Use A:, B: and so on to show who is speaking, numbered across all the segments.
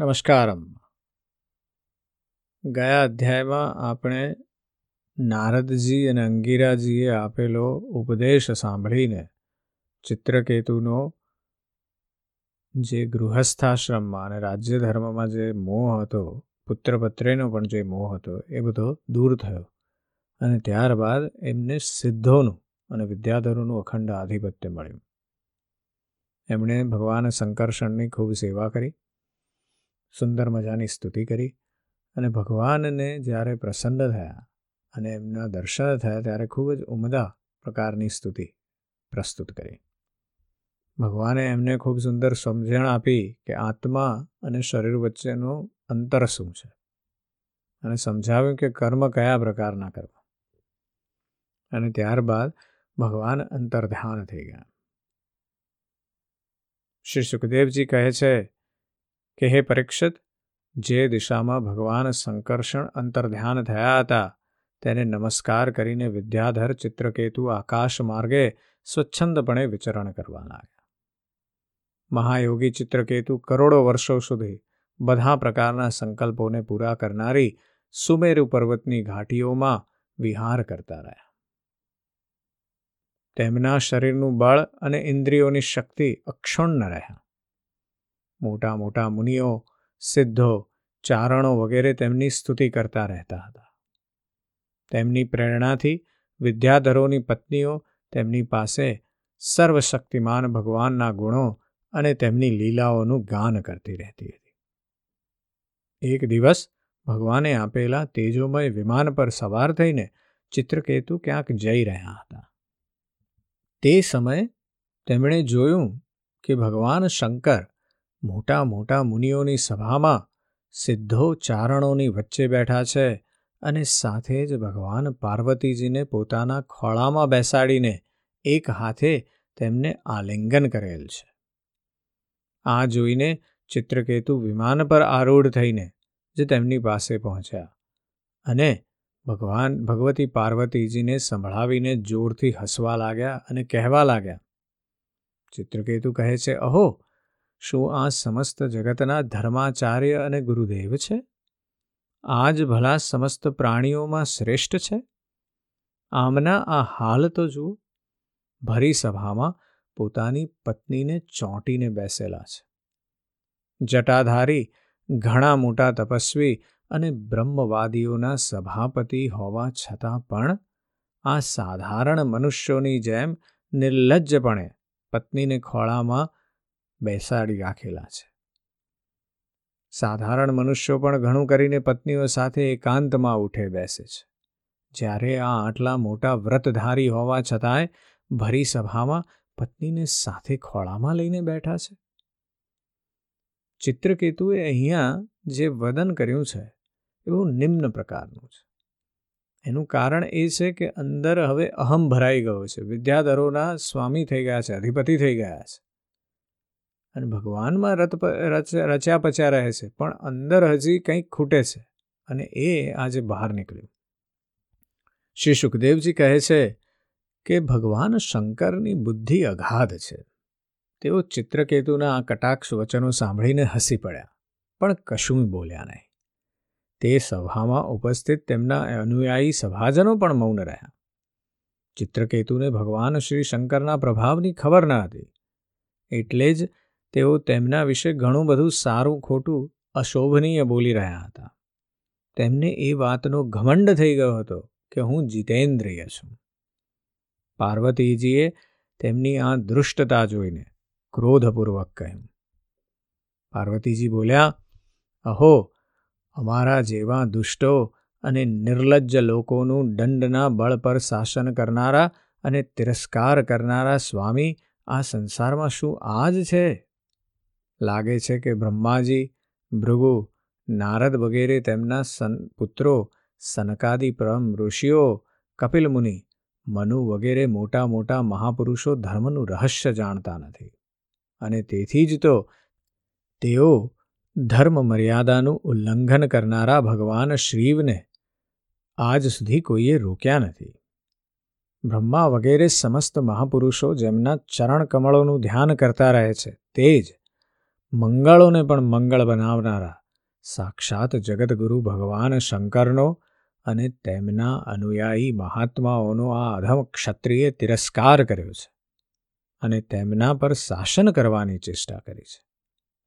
A: નમસ્કારમ. ગયા અધ્યાયમાં આપણે નારદજી અને અંગીરાજીએ આપેલો ઉપદેશ સાંભળીને ચિત્રકેતુનો જે ગૃહસ્થાશ્રમમાં અને રાજ્ય ધર્મમાં જે મોહ હતો, પુત્રપત્રેનો પણ જે મોહ હતો, એ બધો દૂર થયો. અને ત્યારબાદ એમને સિદ્ધોનું અને વિદ્યાધરોનું અખંડ આધિપત્ય મળ્યું. એમણે ભગવાન શંકરષણની ખૂબ સેવા કરી. સુંદર મજાની સ્તુતિ કરી અને ભગવાનને જ્યારે પ્રસન્ન થયા અને એમના દર્શન થયા ત્યારે ખૂબ જ ઉમદા પ્રકારની સ્તુતિ પ્રસ્તુત કરી. ભગવાને એમને ખૂબ સુંદર સમજણ આપી કે આત્મા અને શરીર વચ્ચેનું અંતર શું છે અને સમજાવ્યું કે કર્મ કયા પ્રકારના કરવા અને ત્યારબાદ ભગવાન અંતર્ધ્યાન થઈ ગયા. શ્રી સુખદેવજી કહે છે કે હે પરીક્ષિત, જે દિશામાં ભગવાન સંકર્ષણ અંતર્ધ્યાન થયા હતા, તેને નમસ્કાર કરીને વિદ્યાધર ચિત્રકેતુ આકાશ માર્ગે સ્વચ્છંદપણે વિચરણ કરવા લાગ્યા. મહાયોગી ચિત્રકેતુ કરોડો વર્ષો સુધી બધા પ્રકારના સંકલ્પોને પૂરા કરનારી સુમેરુ પર્વતની ઘાટીઓમાં વિહાર કરતા રહ્યા. તેમના શરીરનું બળ અને ઇન્દ્રિયોની શક્તિ અક્ષુણ્ણ રહ્યા. મોટા મોટા મુનિઓ, સિદ્ધો, ચારણો વગેરે તેમની સ્તુતિ કરતા રહેતા હતા. તેમની પ્રેરણાથી વિદ્યાધરોની પત્નીઓ તેમની પાસે સર્વશક્તિમાન ભગવાનના ગુણો અને તેમની લીલાઓનું ગાન કરતી રહેતી હતી. એક દિવસ ભગવાને આપેલા તેજોમય વિમાન પર સવાર થઈને ચિત્રકેતુ ક્યાંક જઈ રહ્યા હતા. તે સમયે તેમણે જોયું કે ભગવાન શંકર મોટા મોટા મુનિઓની સભામાં સિદ્ધો ચારણોની વચ્ચે બેઠા છે અને સાથે જ ભગવાન પાર્વતીજીને પોતાના ખોળામાં બેસાડીને એક હાથે તેમને આલિંગન કરેલ છે. આ જોઈને ચિત્રકેતુ વિમાન પર આરૂઢ થઈને જે તેમની પાસે પહોંચ્યા અને ભગવાન, ભગવતી પાર્વતીજીને સંભળાવીને જોરથી હસવા લાગ્યા અને કહેવા લાગ્યા, ચિત્રકેતુ કહે છે, અહો શું આ સમસ્ત જગતના ધર્માચાર્ય અને ગુરુદેવ છે? આ જ ભલા સમસ્ત પ્રાણીઓમાં શ્રેષ્ઠ છે? આમના આ હાલ તો જુઓ. ભરી સભામાં પોતાની પત્નીને ચોંટીને બેસેલા છે. જટાધારી, ઘણા મોટા તપસ્વી અને બ્રહ્મવાદીઓના સભાપતિ હોવા છતાં પણ આ સાધારણ મનુષ્યોની જેમ નિર્લજ્જપણે પત્નીને ખોળામાં બેસાડી રાખેલા છે. સાધારણ મનુષ્યો પણ ઘણું કરીને પત્નીઓ સાથે એકાંતમાં ઉઠે બેસે છે. જ્યારે આ આટલા મોટા વ્રતધારી હોવા છતાંય ભરી સભામાં પત્નીને સાથે ખોળામાં લઈને બેઠા છે. ચિત્રકેતુએ અહીંયા જે વદન કર્યું છે એવું નિમ્ન પ્રકારનું છે. એનું કારણ એ છે કે અંદર હવે અહમ ભરાઈ ગયો છે. વિદ્યાધરોના સ્વામી થઈ ગયા છે, અધિપતિ થઈ ગયા છે. અને ભગવાનમાં રત રચ્યા પચ્યા રહે છે, પણ અંદર હજી કંઈક ખૂટે છે અને એ આજે બહાર નીકળ્યું. શ્રી સુખદેવજી કહે છે કે ભગવાન શંકરની બુદ્ધિ અગાધ છે. તેઓ ચિત્રકેતુના આ કટાક્ષ વચનો સાંભળીને હસી પડ્યા, પણ કશું બોલ્યા નહીં. તે સભામાં ઉપસ્થિત તેમના અનુયાયી સભાજનો પણ મૌન રહ્યા. ચિત્રકેતુને ભગવાન શ્રી શંકરના પ્રભાવની ખબર ન હતી. એટલે જ તેઓ તેમના વિશે ઘણું બધું સારું ખોટું અશોભનીય બોલી રહ્યા હતા. તેમને એ વાતનો ઘમંડ થઈ ગયો હતો કે હું જીતેન્દ્રિય છું. પાર્વતીજીએ તેમની આ દૃષ્ટતા જોઈને ક્રોધપૂર્વક કહ્યું. પાર્વતીજી બોલ્યા, અહો, અમારા જેવા દુષ્ટો અને નિર્લજ્જ લોકોનું દંડના બળ પર શાસન કરનારા અને તિરસ્કાર કરનારા સ્વામી આ સંસારમાં શું આ જ છે? લાગે છે કે બ્રહ્માજી, ભૃગુ, નારદ વગેરે તેમના સન, પુત્રો સનકાદી પરમ ઋષિઓ કપિલમુનિ મનુ વગેરે મોટા મોટા મહાપુરુષો ધર્મનું રહસ્ય જાણતા નથી. અને તેથી જ તો તેઓ ધર્મ મર્યાદાનું ઉલ્લંઘન કરનારા ભગવાન શ્રીવને આજ સુધી કોઈએ રોક્યા નથી. બ્રહ્મા વગેરે સમસ્ત મહાપુરુષો જેમના ચરણ કમળોનું ધ્યાન કરતા રહે છે, તે જ મંગળોને પણ મંગળ બનાવનારા. સાક્ષાત જગતગુરુ ભગવાન શંકરનો અને તેમના અનુયાયી મહાત્માઓનો આ અધમ ક્ષત્રિયે તિરસ્કાર કર્યો છે અને તેમના પર શાસન કરવાની ચેષ્ટા કરી છે.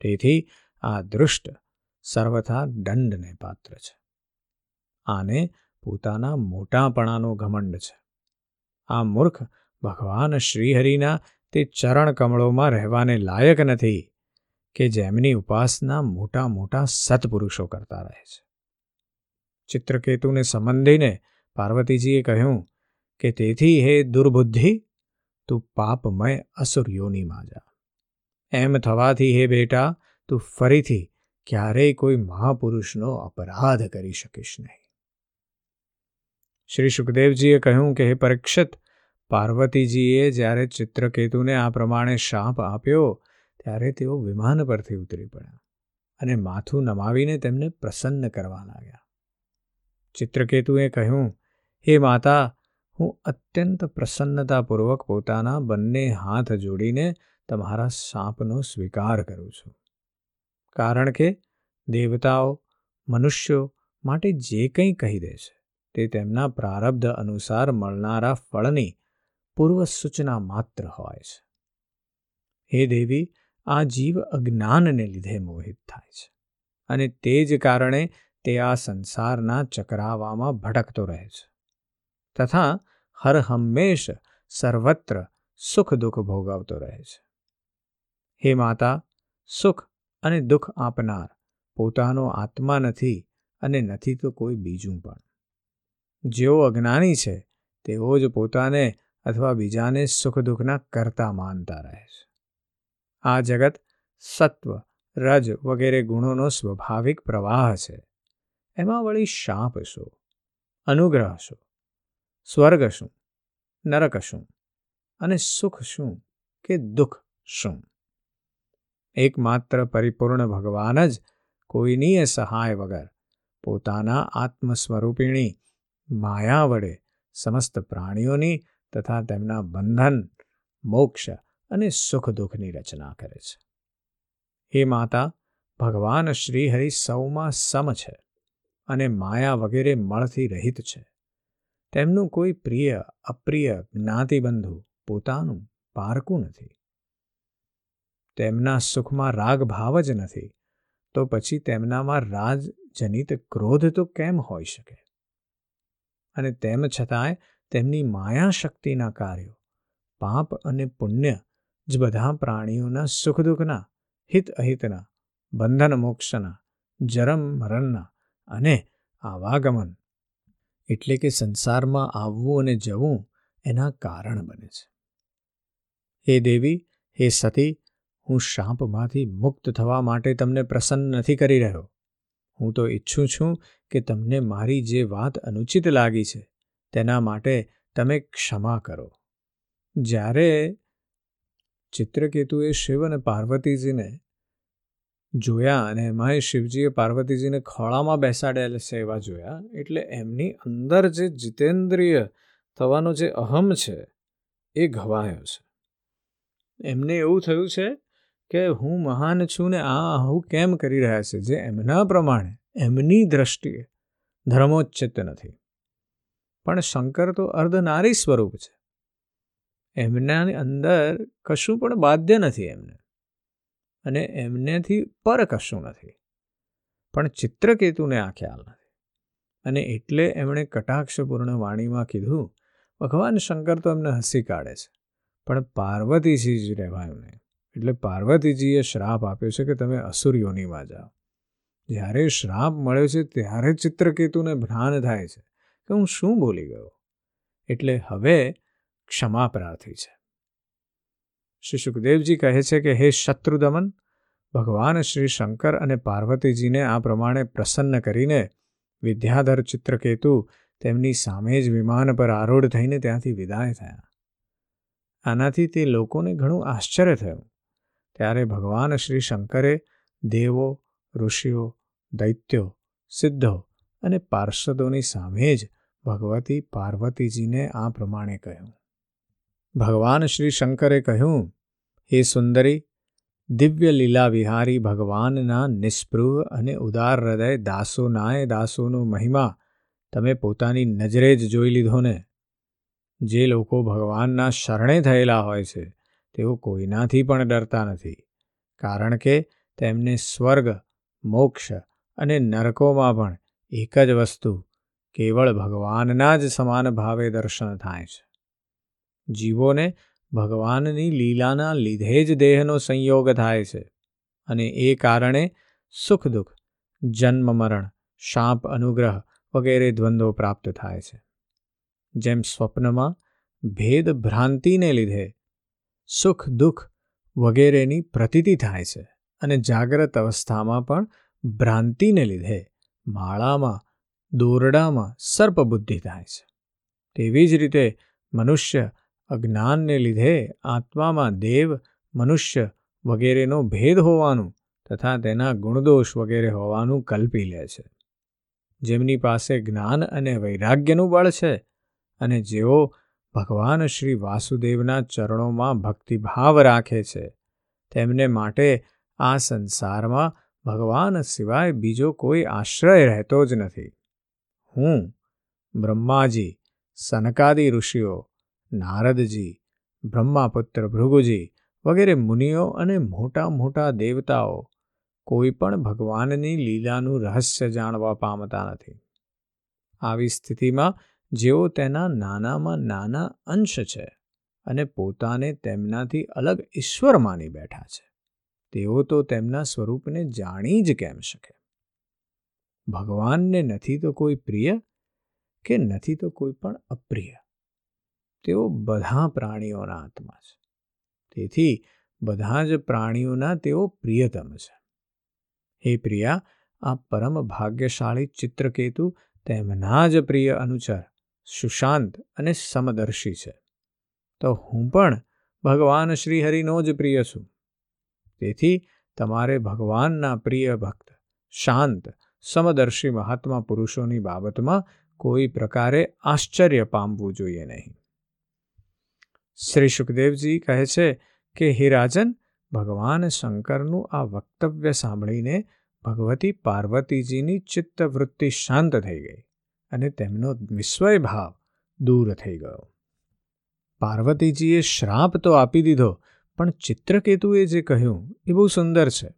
A: તેથી આ દૃષ્ટ સર્વથા દંડને પાત્ર છે. આને પોતાના મોટાપણાનો ઘમંડ છે. આ મૂર્ખ ભગવાન શ્રીહરિના તે ચરણ કમળોમાં રહેવાને લાયક નથી. કે જેમની ઉપાસના મોટા મોટા સત્પુરુષો કરતા રહે છે. ચિત્રકેતુને સંબંધીને પાર્વતીજીએ કહ્યું કે તેથી હે દુર્બુદ્ધિ, તું પાપમય અસુર્યોનીમાં જા. એમ થવાથી હે બેટા, તું ફરીથી ક્યારેય કોઈ મહાપુરુષનો અપરાધ કરી શકીશ નહીં. શ્રી સુખદેવજીએ કહ્યું કે હે પરીક્ષિત, પાર્વતીજીએ જ્યારે ચિત્રકેતુને આ પ્રમાણે શાપ આપ્યો ત્યારે તેઓ વિમાન પરથી ઉતરી પડ્યા અને માથું નમાવીને તેમને પ્રસન્ન કરવા લાગ્યા. ચિત્રકેતુએ કહ્યું, હે માતા, હું અત્યંત પ્રસન્નતાપૂર્વક પોતાના બંને હાથ જોડીને તમારા સાપનો સ્વીકાર કરું છું. કારણ કે દેવતાઓ મનુષ્યો માટે જે કંઈ કહી દે છે, તે તેમના પ્રારબ્ધ અનુસાર મળનારા ફળની પૂર્વ સૂચના માત્ર હોય છે. હે દેવી આ જીવ અજ્ઞાનને લીધે મોહિત થાય છે અને તે જ કારણે તે આ સંસારના ચક્રાવામાં ભટકતો રહે છે. તથા હર હંમેશ સર્વત્ર સુખ દુઃખ ભોગવતો રહે છે. હે માતા, સુખ અને દુઃખ આપનાર પોતાનો આત્મા નથી અને નથી તો કોઈ બીજું પણ. જેઓ અજ્ઞાની છે તેઓ જ પોતાને અથવા બીજાને સુખ દુઃખના કરતા માનતા રહે છે. આ જગત સત્વ, રજ વગેરે ગુણોનો સ્વાભાવિક પ્રવાહ છે. એમાં વળી શાપ શું? અનુગ્રહ શું? સ્વર્ગ શું? નરક શું? અને સુખ શું કે દુઃખ શું? એકમાત્ર પરિપૂર્ણ ભગવાન જ કોઈનીય સહાય વગર પોતાના આત્મ સ્વરૂપિણી માયા વડે સમસ્ત પ્રાણીઓની તથા તેમના બંધન, મોક્ષ અને સુખ દુઃખની રચના કરે છે. હે માતા, ભગવાન શ્રીહરિ સૌમાં સમ છે અને માયા વગેરે મળથી રહિત છે. તેમનું કોઈ પ્રિય, અપ્રિય જ્ઞાતિબંધુ પોતાનું પારકું નથી. તેમના સુખમાં રાગ ભાવ જ નથી, તો પછી તેમનામાં રાજજનિત ક્રોધ તો કેમ હોઈ શકે? અને તેમ છતાંય તેમની માયા શક્તિના કાર્યો, પાપ અને પુણ્ય જ બધા પ્રાણીઓના સુખ દુઃખના હિત અહિતના બંધન મોક્ષના જરમ મરણના અને આવાગમન એટલે કે સંસારમાં આવવું અને જવું એના કારણ બને છે. હે દેવી, હે સતી, હું શાપમાંથી મુક્ત થવા માટે તમને પ્રસન્ન નથી કરી રહ્યો. હું તો ઈચ્છું છું કે તમને મારી જે વાત અનુચિત લાગી છે, તેના માટે તમે ક્ષમા કરો. જ્યારે ચિત્રકેતુએ શિવ અને પાર્વતીજીને જોયા અને એમાંય શિવજીએ પાર્વતીજીને ખોળામાં બેસાડેલ છે એવા જોયા, એટલે એમની અંદર જે જીતેન્દ્રિય થવાનો જે અહમ છે, એ ઘવાયો છે. એમને એવું થયું છે કે હું મહાન છું ને આ હું કેમ કરી રહ્યા છે, જે એમના પ્રમાણે એમની દ્રષ્ટિએ ધર્મોચ્ચિત નથી. પણ શંકર તો અર્ધનારી સ્વરૂપ છે. એમના અંદર કશું પણ બાધ્ય નથી એમને. અને એમનેથી પર કશું નથી. પણ ચિત્રકેતુને આ ખ્યાલ નથી. અને એટલે એમણે કટાક્ષપૂર્ણ વાણીમાં કીધું, ભગવાન શંકર તો એમને હસી કાઢે છે, પણ પાર્વતીજી જ રહેવાયું નહીં એટલે પાર્વતીજીએ શ્રાપ આપ્યો છે કે તમે અસુર યોનિમાં જાઓ. જ્યારે શ્રાપ મળ્યો છે ત્યારે ચિત્રકેતુને ભ્રાન થાય છે કે હું શું બોલી ગયો? એટલે હવે ક્ષમા પ્રાર્થી છે. શ્રી સુખદેવજી કહે છે કે, હે શત્રુદમન, ભગવાન શ્રી શંકર અને પાર્વતીજીને આ પ્રમાણે પ્રસન્ન કરીને વિદ્યાધર ચિત્રકેતુ તેમની સામે જ વિમાન પર આરૂઢ થઈને ત્યાંથી વિદાય થયા. આનાથી તે લોકોને ઘણું આશ્ચર્ય થયું. ત્યારે ભગવાન શ્રી શંકરે દેવો, ઋષિઓ, દૈત્યો, સિદ્ધો અને પાર્ષદોની સામે જ ભગવતી પાર્વતીજીને આ પ્રમાણે કહ્યું. ભગવાન શ્રી શંકરે કહ્યું, હે સુંદરી, દિવ્ય લીલા વિહારી ભગવાનના નિસ્પૃહ અને ઉદાર હૃદય દાસોનાય દાસોનો મહિમા તમે પોતાની નજરે જ જોઈ લીધો ને જે લોકો ભગવાનના શરણે થયેલા હોય છે, તેઓ કોઈનાથી પણ ડરતા નથી, કારણ કે તેમને સ્વર્ગ, મોક્ષ અને નરકોમાં પણ એક જ વસ્તુ, કેવળ ભગવાનના જ સમાન ભાવે દર્શન થાય છે. જીવોને ભગવાનની લીલાના લીધે જ દેહનો સંયોગ થાય છે અને એ કારણે સુખ દુઃખ, જન્મ મરણ, શાપ અનુગ્રહ વગેરે દ્વંદ્વો પ્રાપ્ત થાય છે. જેમ સ્વપ્નમાં ભેદ ભ્રાંતિને લીધે સુખ દુઃખ વગેરેની પ્રતીતિ થાય છે અને જાગ્રત અવસ્થામાં પણ ભ્રાંતિને લીધે માળામાં, દોરડામાં સર્પબુદ્ધિ થાય છે. તેવી જ રીતે મનુષ્ય અજ્ઞાનને લીધે આત્મામાં દેવ, મનુષ્ય વગેરેનો ભેદ હોવાનું તથા તેના ગુણદોષ વગેરે હોવાનું કલ્પી લે છે. જેમની પાસે જ્ઞાન અને વૈરાગ્યનું બળ છે અને જેઓ ભગવાન શ્રી વાસુદેવના ચરણોમાં ભક્તિભાવ રાખે છે, તેમને માટે આ સંસારમાં ભગવાન સિવાય બીજો કોઈ આશ્રય રહેતો જ નથી. હું, બ્રહ્માજી, સનકાદી ઋષિઓ નારદજી, બ્રહ્માપુત્ર ભૃગુજી વગેરે મુનિઓ અને મોટા મોટા દેવતાઓ કોઈ પણ ભગવાનની લીલાનું રહસ્ય જાણવા પામતા નથી. આવી સ્થિતિમાં જેઓ તેના નાનામાં નાના અંશ છે અને પોતાને તેમનાથી અલગ ઈશ્વર માની બેઠા છે. તેઓ તો તેમના સ્વરૂપને જાણી જ કેમ શકે? ભગવાનને નથી તો કોઈ પ્રિય કે નથી તો કોઈ પણ અપ્રિય? તેઓ બધા પ્રાણીઓના આત્મા છે. તેથી બધા જ પ્રાણીઓના તેઓ પ્રિયતમ છે. હે પ્રિયા, આ પરમ ભાગ્યશાળી ચિત્રકેતુ તેમના જ પ્રિય અનુચર, સુશાંત અને સમદર્શી છે. તો હું પણ ભગવાન શ્રીહરિનો જ પ્રિય છું. તેથી તમારે ભગવાનના પ્રિય ભક્ત, શાંત, સમદર્શી મહાત્મા પુરુષોની બાબતમાં કોઈ પ્રકારે આશ્ચર્ય પામવું જોઈએ નહીં. શ્રી સુખદેવજી કહે છે કે, હે રાજન, ભગવાન શંકરનું આ વક્તવ્ય સાંભળીને ભગવતી પાર્વતીજીની ચિત્તવૃત્તિ શાંત થઈ ગઈ અને તેમનો વિસ્મય ભાવ દૂર થઈ ગયો. પાર્વતીજીએ શ્રાપ તો આપી દીધો, પણ ચિત્રકેતુએ જે કહ્યું એ બહુ સુંદર છે.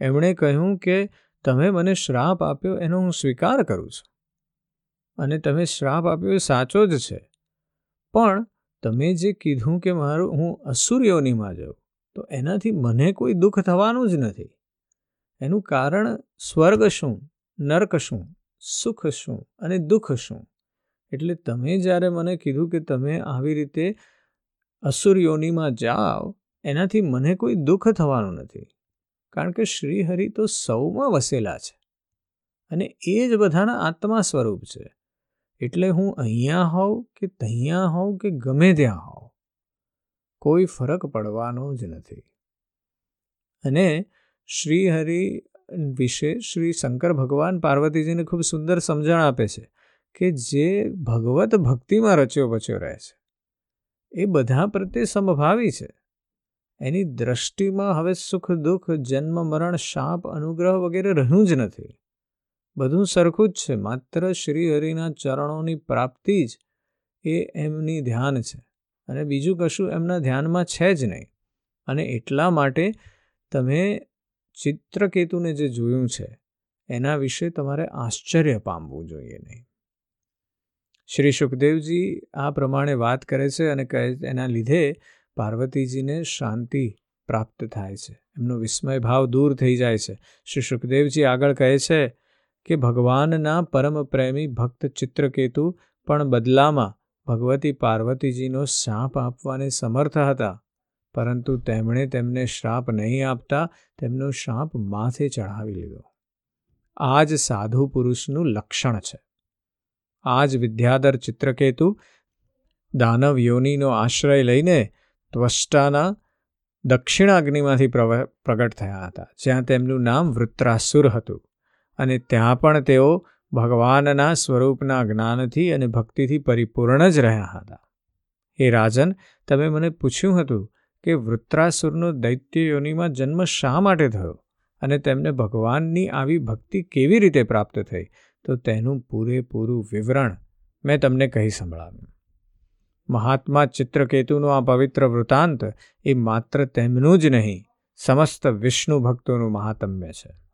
A: એમણે કહ્યું કે, તમે મને શ્રાપ આપ્યો એનો હું સ્વીકાર કરું છું અને તમે શ્રાપ આપ્યો એ સાચો જ છે. પણ તમે જે કીધું કે મારું, હું અસુર્યોનીમાં જાઉં, તો એનાથી મને કોઈ દુઃખ થવાનું જ નથી. એનું કારણ સ્વર્ગ શું, નર્ક શું, સુખ શું અને દુઃખ શું? એટલે તમે જ્યારે મને કીધું કે તમે આવી રીતે અસુર્યોનીમાં જાઓ, એનાથી મને કોઈ દુઃખ થવાનું નથી. કારણ કે શ્રીહરિ તો સૌમાં વસેલા છે. અને એ જ બધાના આત્મા સ્વરૂપ છે. એટલે હું અહીંયા હોઉં કે ત્યાં હોઉં કે ગમે ત્યાં હોઉં, કોઈ ફરક પડવાનો જ નથી. અને શ્રીહરિ વિશે શ્રી શંકર ભગવાન પાર્વતીજીને ખૂબ સુંદર સમજણ આપે છે કે જે ભગવત ભક્તિમાં રચ્યો બચ્યો રહે છે, એ બધા પ્રત્યે સમભાવી છે. એની દ્રષ્ટિમાં હવે સુખ દુઃખ જન્મ મરણ શાપ અનુગ્રહ વગેરે રહ્યું જ નથી. બધું સરખું જ છે, માત્ર શ્રી હરિના ચરણોની પ્રાપ્તિ જ એ એમની ધ્યાન છે અને બીજું કશું એમના ધ્યાનમાં છે જ નહીં. અને એટલા માટે તમે ચિત્રકેતુને જે જોયું છે, એના વિશે તમારે આશ્ચર્ય પામવું જોઈએ નહીં. શ્રી સુખદેવજી આ પ્રમાણે વાત કરે છે અને કહે, એના લીધે પાર્વતીજીને શાંતિ પ્રાપ્ત થાય છે. એમનો વિસ્મય ભાવ દૂર થઈ જાય છે. શ્રી સુખદેવજી આગળ કહે છે કે ભગવાનના પરમ પ્રેમી ભક્ત ચિત્રકેતુ પણ બદલામાં ભગવતી પાર્વતીજીનો શ્રાપ આપવાને સમર્થ હતા. પરંતુ તેમણે તેમને શ્રાપ નહીં આપતા તેમનો શ્રાપ માથે ચઢાવી લીધો. આ જ સાધુ પુરુષનું લક્ષણ છે. આ જ વિદ્યાધર ચિત્રકેતુ દાનવ યોનિનો આશ્રય લઈને ત્વષ્ટાના દક્ષિણાગ્નિમાંથી પ્રગટ થયા હતા, જ્યાં તેમનું નામ વૃત્રાસુર હતું. અને ત્યાં પણ તેઓ ભગવાનના સ્વરૂપના જ્ઞાનથી અને ભક્તિથી પરિપૂર્ણ જ રહ્યા હતા. એ રાજન, તમે મને પૂછ્યું હતું કે વૃત્રાસુરનો દૈત્ય યોનિમાં જન્મ શા માટે થયો અને તેમને ભગવાનની આવી ભક્તિ કેવી રીતે પ્રાપ્ત થઈ, તો તેનું પૂરેપૂરું વિવરણ મેં તમને કહી સંભળાવ્યું. મહાત્મા ચિત્રકેતુનું આ પવિત્ર વૃતાંત એ માત્ર તેમનું જ નહીં, સમસ્ત વિષ્ણુ ભક્તોનું મહાત્મ્ય છે.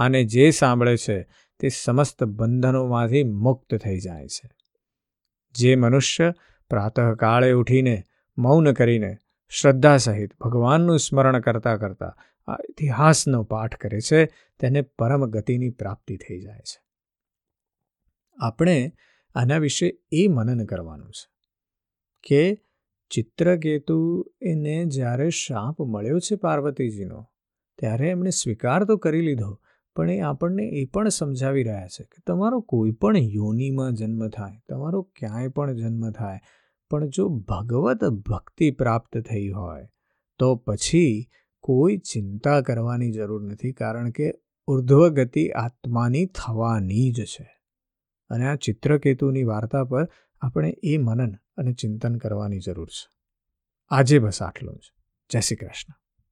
A: આને જે સાંભળે છે તે સમસ્ત બંધનોમાંથી મુક્ત થઈ જાય છે. જે મનુષ્ય પ્રાતઃકાળે ઉઠીને મૌન કરીને શ્રદ્ધા સહિત ભગવાનનું સ્મરણ કરતા કરતા આ ઇતિહાસનો પાઠ કરે છે, તેને પરમ ગતિની પ્રાપ્તિ થઈ જાય છે. આપણે આના વિશે એ મનન કરવાનું છે કે ચિત્રકેતુ એને જ્યારે શાપ મળ્યો છે પાર્વતીજીનો, ત્યારે એમણે સ્વીકાર તો કરી લીધો પણ એ આપણને એ પણ સમજાવી રહ્યા છે કે તમારો કોઈ પણ યોનિમાં જન્મ થાય, તમારો ક્યાંય પણ જન્મ થાય, પણ જો ભગવત ભક્તિ પ્રાપ્ત થઈ હોય, તો પછી કોઈ ચિંતા કરવાની જરૂર નથી કારણ કે ઉર્ધ્વગતિ આત્માની થવાની જ છે. અને આ ચિત્રકેતુની વાર્તા પર આપણે એ મનન અને ચિંતન કરવાની જરૂર છે. આજે બસ આટલું જ. જય શ્રી કૃષ્ણ.